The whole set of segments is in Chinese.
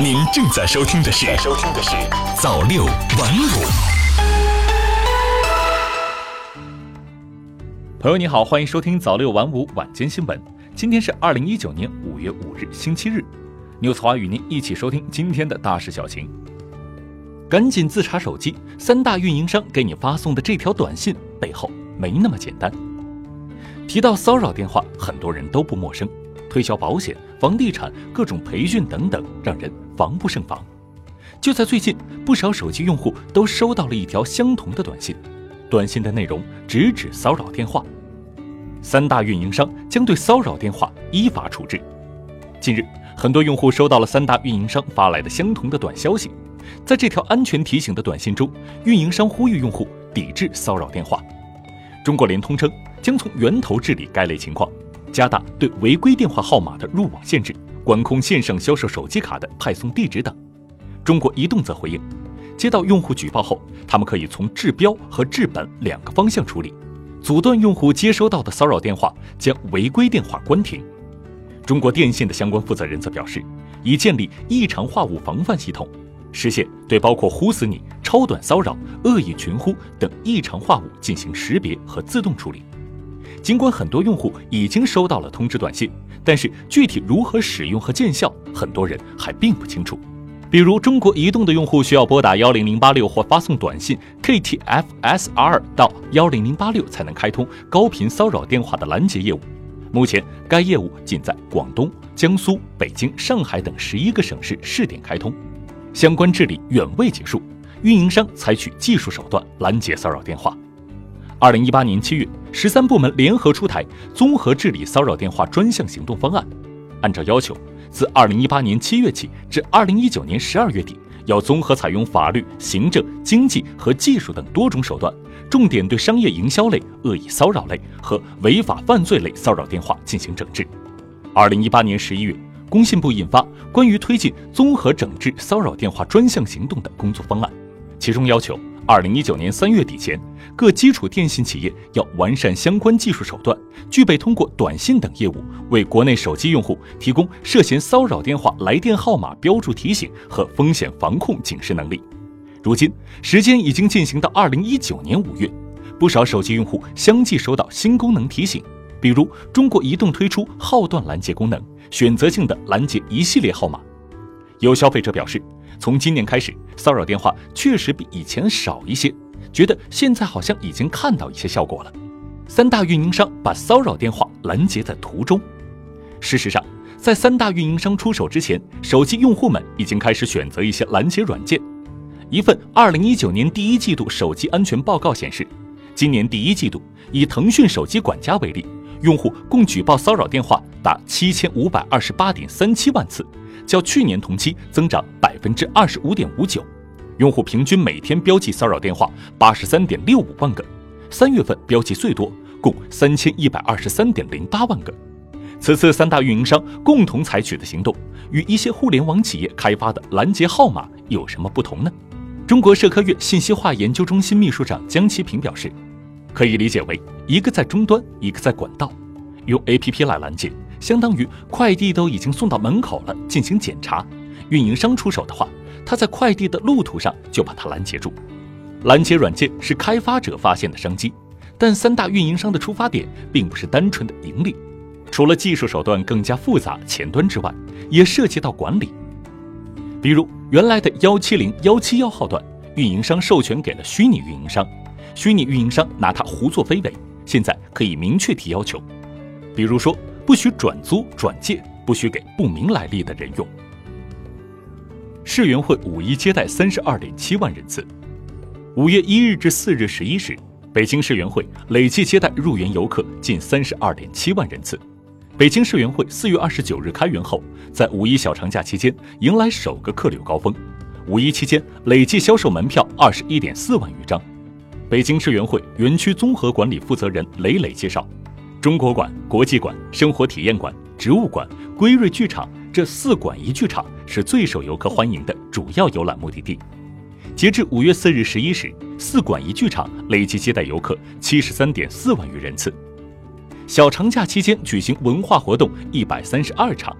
您正在收听的是《收听的是早六晚五》。朋友你好，欢迎收听早六晚五晚间新闻。今天是二零一九年五月五日，星期日。牛词华与您一起收听今天的大事小情。赶紧自查手机，三大运营商给你发送的这条短信背后没那么简单。提到骚扰电话，很多人都不陌生。推销保险、房地产、各种培训等等，让人防不胜防。就在最近，不少手机用户都收到了一条相同的短信，短信的内容直指骚扰电话。三大运营商将对骚扰电话依法处置。近日，很多用户收到了三大运营商发来的相同的短消息，在这条安全提醒的短信中，运营商呼吁用户抵制骚扰电话。中国联通称将从源头治理该类情况。加大对违规电话号码的入网限制，管控线上销售手机卡的派送地址等。中国移动则回应，接到用户举报后，他们可以从治标和治本两个方向处理，阻断用户接收到的骚扰电话，将违规电话关停。中国电信的相关负责人则表示，已建立异常话务防范系统，实现对包括“呼死你”、超短骚扰、恶意群呼等异常话务进行识别和自动处理。尽管很多用户已经收到了通知短信，但是具体如何使用和见效，很多人还并不清楚。比如，中国移动的用户需要拨打幺零零八六或发送短信 KTFSR 到幺零零八六才能开通高频骚扰电话的拦截业务。目前，该业务仅在广东、江苏、北京、上海等十一个省市试点开通，相关治理远未结束，运营商采取技术手段拦截骚扰电话。二零一八年七月，十三部门联合出台综合治理骚扰电话专项行动方案。按照要求，自二零一八年七月起至二零一九年十二月底，要综合采用法律、行政、经济和技术等多种手段，重点对商业营销类、恶意骚扰类和违法犯罪类骚扰电话进行整治。二零一八年十一月，工信部印发《关于推进综合整治骚扰电话专项行动的工作方案》，其中要求。二零一九年三月底前，各基础电信企业要完善相关技术手段，具备通过短信等业务为国内手机用户提供涉嫌骚扰电话来电号码标注提醒和风险防控警示能力。如今，时间已经进行到二零一九年五月，不少手机用户相继收到新功能提醒，比如中国移动推出号段拦截功能，选择性的拦截一系列号码。有消费者表示。从今年开始，骚扰电话确实比以前少一些，觉得现在好像已经看到一些效果了。三大运营商把骚扰电话拦截在途中。事实上，在三大运营商出手之前，手机用户们已经开始选择一些拦截软件。一份2019年第一季度手机安全报告显示，今年第一季度以腾讯手机管家为例，用户共举报骚扰电话达7528.37万次。较去年同期增长百分之二十五点五九，用户平均每天标记骚扰电话八十三点六五万个，三月份标记最多，共三千一百二十三点零八万个。此次三大运营商共同采取的行动，与一些互联网企业开发的拦截号码有什么不同呢？中国社科院信息化研究中心秘书长江其平表示，可以理解为一个在终端，一个在管道，用 APP 来拦截。相当于快递都已经送到门口了，进行检查，运营商出手的话，他在快递的路途上就把它拦截住。拦截软件是开发者发现的商机，但三大运营商的出发点并不是单纯的盈利，除了技术手段更加复杂前端之外，也涉及到管理。比如原来的幺七零幺七幺号段，运营商授权给了虚拟运营商，虚拟运营商拿它胡作非为，现在可以明确提要求，比如说。不许转租转借，不许给不明来历的人用。世园会五一接待三十二点七万人次。五月一日至四日十一时，北京世园会累计接待入园游客近三十二点七万人次。北京世园会四月二十九日开园后，在五一小长假期间迎来首个客流高峰。五一期间累计销售门票二十一点四万余张。北京世园会园区综合管理负责人雷雷介绍。中国馆、国际馆、生活体验馆、植物馆、归瑞剧场这四馆一剧场是最受游客欢迎的主要游览目的地。截至五月四日十一时，四馆一剧场累计接待游客七十三点四万余人次。小长假期间举行文化活动一百三十二场。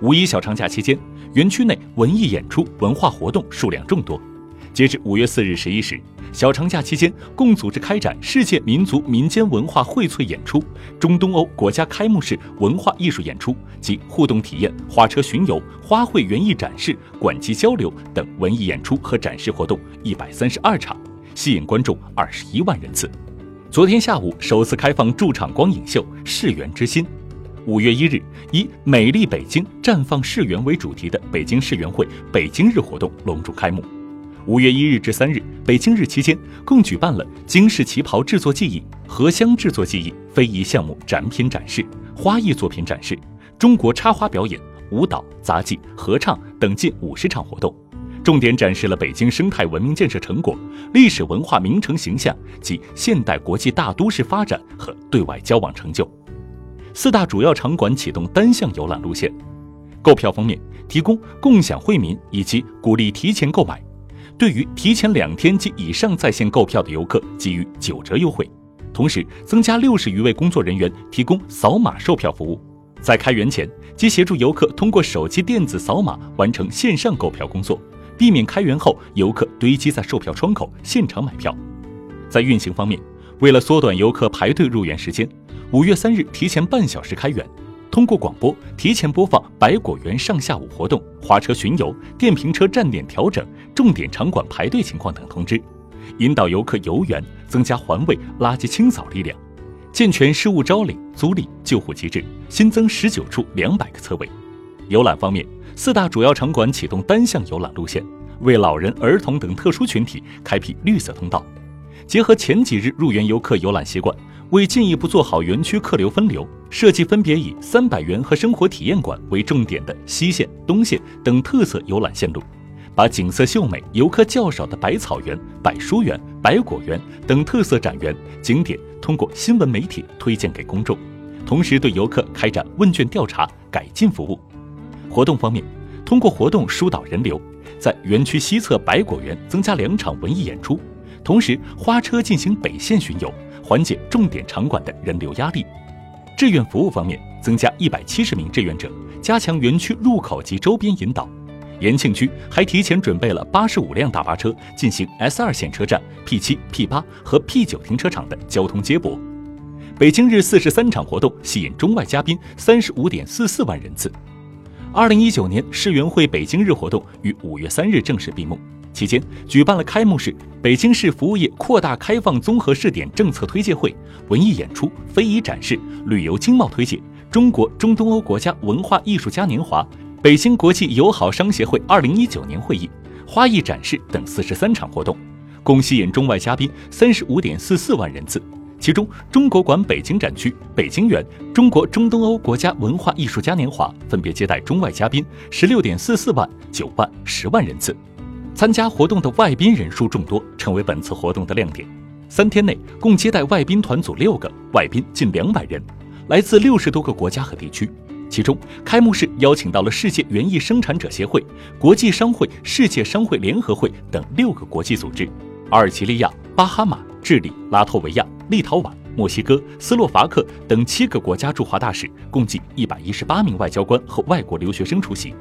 五一小长假期间，园区内文艺演出、文化活动数量众多。截至五月四日十一时，小长假期间共组织开展世界民族民间文化荟萃演出、中东欧国家开幕式文化艺术演出及互动体验、花车巡游、花卉园艺展示、馆际交流等文艺演出和展示活动一百三十二场，吸引观众二十一万人次。昨天下午首次开放驻场光影秀《世园之心》。五月一日，以“美丽北京，绽放世园”为主题的北京世园会北京日活动隆重开幕。五月一日至三日，北京日期间共举办了京式旗袍制作技艺、荷香制作技艺、非遗项目展品展示、花艺作品展示、中国插花表演、舞蹈、杂技、合唱等近五十场活动，重点展示了北京生态文明建设成果、历史文化名城形象及现代国际大都市发展和对外交往成就。四大主要场馆启动单向游览路线，购票方面提供共享惠民以及鼓励提前购买。对于提前两天及以上在线购票的游客，给予九折优惠，同时增加六十余位工作人员提供扫码售票服务。在开园前，即协助游客通过手机电子扫码完成线上购票工作，避免开园后游客堆积在售票窗口现场买票。在运行方面，为了缩短游客排队入园时间，五月三日提前半小时开园。通过广播提前播放百果园上下午活动、花车巡游、电瓶车站点调整、重点场馆排队情况等通知，引导游客游园，增加环卫、垃圾清扫力量，健全失物招领、租赁、救护机制，新增十九处两百个车位。游览方面，四大主要场馆启动单向游览路线，为老人、儿童等特殊群体开辟绿色通道，结合前几日入园游客游览习惯。为进一步做好园区客流分流，设计分别以三百元和生活体验馆为重点的西线、东线等特色游览线路，把景色秀美、游客较少的百草园、百书园、百果园等特色展园景点通过新闻媒体推荐给公众，同时对游客开展问卷调查、改进服务。活动方面，通过活动疏导人流，在园区西侧百果园增加两场文艺演出，同时花车进行北线巡游。缓解重点场馆的人流压力。志愿服务方面，增加一百七十名志愿者，加强园区入口及周边引导。延庆区还提前准备了八十五辆大巴车，进行 S 二线车站、P 七、P 八和 P 九停车场的交通接驳。北京日四十三场活动吸引中外嘉宾三十五点四四万人次。二零一九年世园会北京日活动于五月三日正式闭幕。期间举办了开幕式、北京市服务业扩大开放综合试点政策推介会、文艺演出、非遗展示、旅游经贸推介、中国中东欧国家文化艺术嘉年华、北京国际友好商协会二零一九年会议、花艺展示等四十三场活动，共吸引中外嘉宾三十五点四四万人次。其中，中国馆北京展区、北京园、中国中东欧国家文化艺术嘉年华分别接待中外嘉宾十六点四四万、九万、十万人次。参加活动的外宾人数众多，成为本次活动的亮点。三天内共接待外宾团组六个，外宾近两百人，来自六十多个国家和地区。其中，开幕式邀请到了世界园艺生产者协会、国际商会、世界商会联合会等六个国际组织，阿尔及利亚、巴哈马、智利、拉脱维亚、立陶宛、墨西哥、斯洛伐克等七个国家驻华大使，共计一百一十八名外交官和外国留学生出席。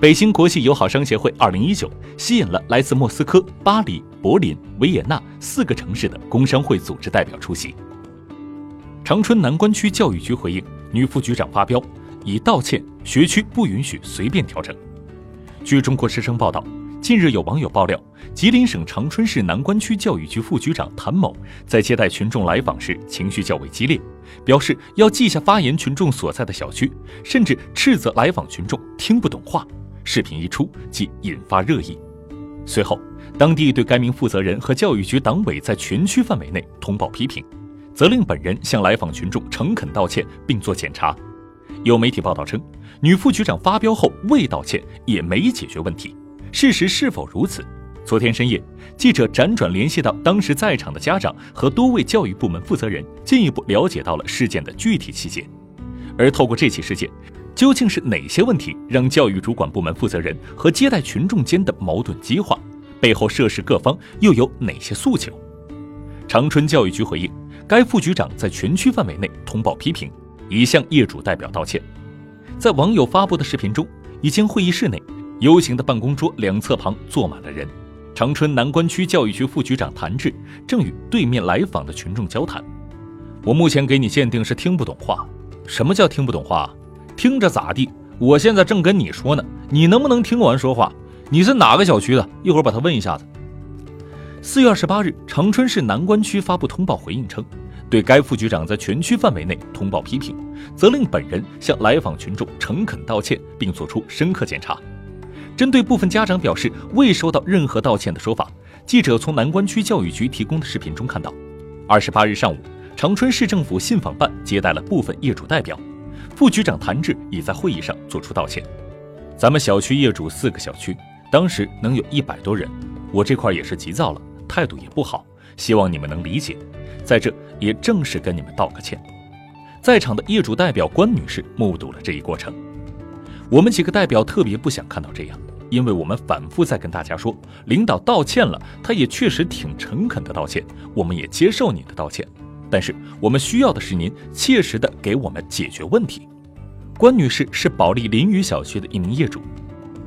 北京国际友好商协会二零一九吸引了来自莫斯科、巴黎、柏林、维也纳四个城市的工商会组织代表出席。长春南关区教育局回应女副局长发飙，已道歉，学区不允许随便调整。据中国之声报道，近日有网友爆料，吉林省长春市南关区教育局副局长谭某在接待群众来访时情绪较为激烈，表示要记下发言群众所在的小区，甚至斥责来访群众听不懂话。视频一出，即引发热议。随后，当地对该名负责人和教育局党委在全区范围内通报批评，责令本人向来访群众诚恳道歉并做检查。有媒体报道称，女副局长发飙后未道歉，也没解决问题。事实是否如此？昨天深夜，记者辗转联系到当时在场的家长和多位教育部门负责人，进一步了解到了事件的具体细节。而透过这起事件。究竟是哪些问题让教育主管部门负责人和接待群众间的矛盾激化？背后涉事各方又有哪些诉求？长春教育局回应，该副局长在全区范围内通报批评，已向业主代表道歉。在网友发布的视频中，已经会议室内，U 型的办公桌两侧旁坐满了人。长春南关区教育局副局长谭志正与对面来访的群众交谈。我目前给你鉴定是听不懂话。什么叫听不懂话？听着咋地？我现在正跟你说呢，你能不能听完说话？你是哪个小区的？一会儿把他问一下子。四月二十八日，长春市南关区发布通报回应称，对该副局长在全区范围内通报批评，责令本人向来访群众诚恳道歉，并作出深刻检查。针对部分家长表示未收到任何道歉的说法，记者从南关区教育局提供的视频中看到，二十八日上午，长春市政府信访办接待了部分业主代表，副局长谭志已在会议上作出道歉。咱们小区业主四个小区，当时能有一百多人，我这块也是急躁了，态度也不好，希望你们能理解，在这也正式跟你们道个歉。在场的业主代表关女士目睹了这一过程。我们几个代表特别不想看到这样，因为我们反复在跟大家说，领导道歉了，他也确实挺诚恳的道歉，我们也接受你的道歉，但是我们需要的是您切实的给我们解决问题。关女士是保利林雨小区的一名业主，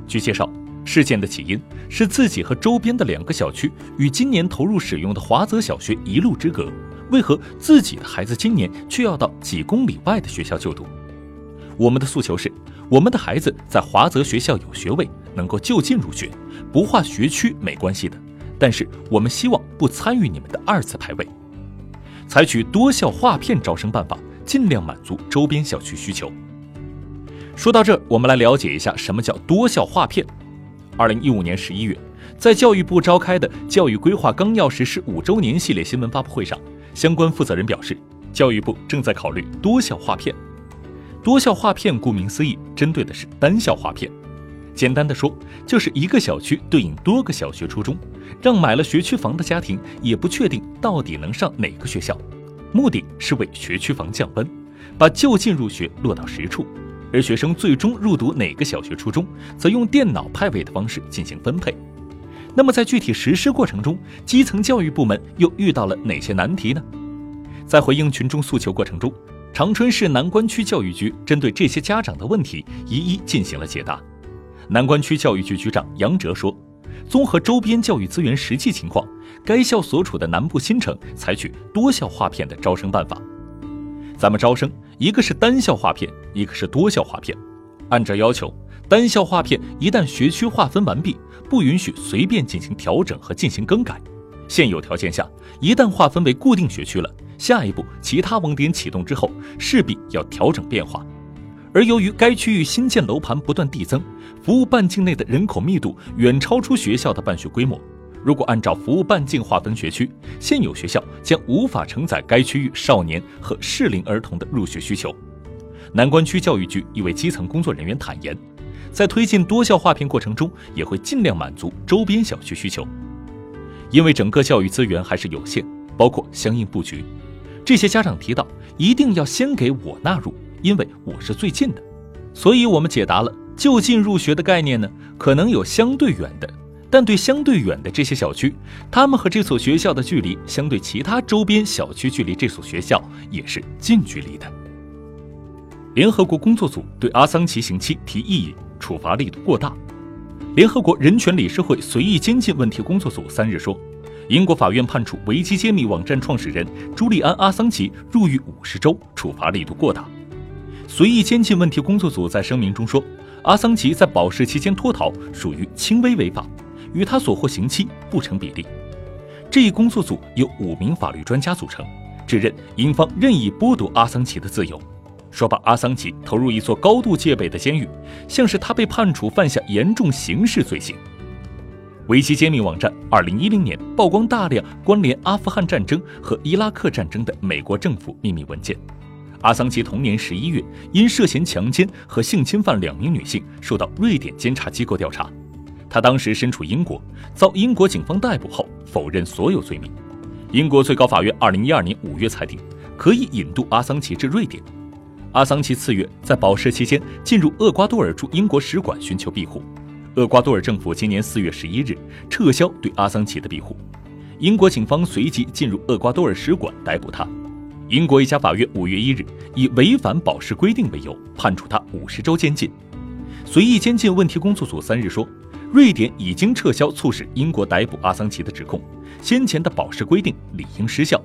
据介绍，事件的起因是自己和周边的两个小区与今年投入使用的华泽小学一路之隔，为何自己的孩子今年却要到几公里外的学校就读？我们的诉求是。我们的孩子在华泽学校有学位，能够就近入学，不划学区没关系的。但是我们希望不参与你们的二次排位，采取多校划片招生办法，尽量满足周边小区需求。说到这，我们来了解一下什么叫多校划片。二零一五年十一月，在教育部召开的《教育规划纲要》实施五周年系列新闻发布会上，相关负责人表示，教育部正在考虑多校划片。多校划片，顾名思义，针对的是单校划片。简单的说，就是一个小区对应多个小学、初中，让买了学区房的家庭也不确定到底能上哪个学校。目的是为学区房降温，把就近入学落到实处，而学生最终入读哪个小学、初中，则用电脑派位的方式进行分配。那么在具体实施过程中，基层教育部门又遇到了哪些难题呢？在回应群众诉求过程中。长春市南关区教育局针对这些家长的问题一一进行了解答。南关区教育局局长杨哲说：“综合周边教育资源实际情况，该校所处的南部新城采取多校划片的招生办法。咱们招生，一个是单校划片，一个是多校划片。按照要求，单校划片一旦学区划分完毕，不允许随便进行调整和进行更改。现有条件下，一旦划分为固定学区了。”下一步，其他网点启动之后，势必要调整变化。而由于该区域新建楼盘不断递增，服务半径内的人口密度远超出学校的办学规模。如果按照服务半径划分学区，现有学校将无法承载该区域少年和适龄儿童的入学需求。南关区教育局一位基层工作人员坦言，在推进多校划片过程中，也会尽量满足周边小区需求，因为整个教育资源还是有限，包括相应布局。这些家长提到，一定要先给我纳入，因为我是最近的，所以我们解答了就近入学的概念呢，可能有相对远的，但对相对远的这些小区，他们和这所学校的距离，相对其他周边小区距离这所学校也是近距离的。联合国工作组对阿桑奇刑期提异议，处罚力度过大。联合国人权理事会随意监禁问题工作组三日说。英国法院判处维基揭秘网站创始人朱利安·阿桑奇入狱五十周，处罚力度过大。随意监禁问题工作组在声明中说，阿桑奇在保释期间脱逃属于轻微违法，与他所获刑期不成比例。这一工作组由五名法律专家组成，指认英方任意剥夺阿桑奇的自由，说把阿桑奇投入一座高度戒备的监狱，像是他被判处犯下严重刑事罪行。维基揭秘网站二零一零年曝光大量关联阿富汗战争和伊拉克战争的美国政府秘密文件。阿桑奇同年十一月因涉嫌强奸和性侵犯两名女性，受到瑞典监察机构调查。他当时身处英国，遭英国警方逮捕后否认所有罪名。英国最高法院二零一二年五月裁定，可以引渡阿桑奇至瑞典。阿桑奇次月在保释期间进入厄瓜多尔驻英国使馆寻求庇护。厄瓜多尔政府今年四月十一日撤销对阿桑奇的庇护，英国警方随即进入厄瓜多尔使馆逮捕他。英国一家法院五月一日以违反保释规定为由，判处他五十周监禁。随意监禁问题工作组三日说，瑞典已经撤销促使英国逮捕阿桑奇的指控，先前的保释规定理应失效。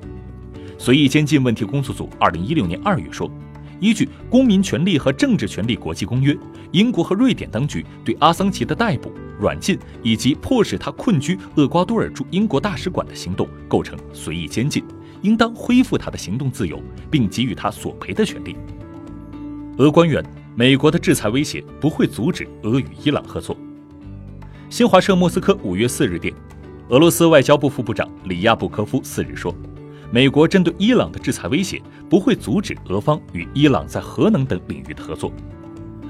随意监禁问题工作组二零一六年二月说，依据《公民权利和政治权利国际公约》，英国和瑞典当局对阿桑奇的逮捕、软禁以及迫使他困居厄瓜多尔驻英国大使馆的行动构成随意监禁，应当恢复他的行动自由，并给予他索赔的权利。俄官员。美国的制裁威胁不会阻止俄与伊朗合作。新华社莫斯科五月四日电，俄罗斯外交部副部长里亚布科夫四日说，美国针对伊朗的制裁威胁不会阻止俄方与伊朗在核能等领域的合作。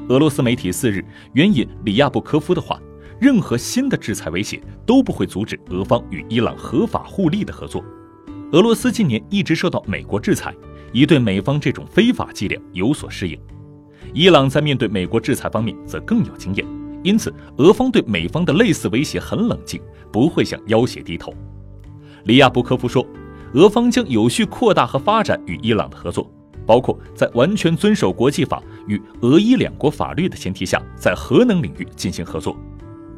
俄罗斯媒体四日援引里亚布科夫的话，任何新的制裁威胁都不会阻止俄方与伊朗合法互利的合作。俄罗斯近年一直受到美国制裁，已对美方这种非法伎俩有所适应。伊朗在面对美国制裁方面则更有经验，因此俄方对美方的类似威胁很冷静，不会向要挟低头。里亚布科夫说，俄方将有序扩大和发展与伊朗的合作，包括在完全遵守国际法与俄伊两国法律的前提下，在核能领域进行合作。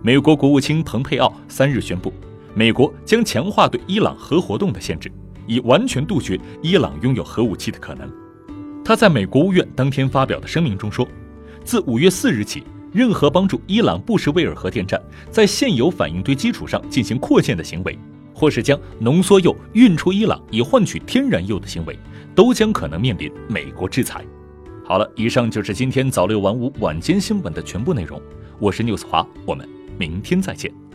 美国国务卿蓬佩奥三日宣布，美国将强化对伊朗核活动的限制，以完全杜绝伊朗拥有核武器的可能。他在美国务院当天发表的声明中说，自五月四日起，任何帮助伊朗布什维尔核电站在现有反应堆基础上进行扩建的行为，或是将浓缩铀运出伊朗以换取天然铀的行为，都将可能面临美国制裁。好了，以上就是今天早六晚五晚间新闻的全部内容。我是 news 华，我们明天再见。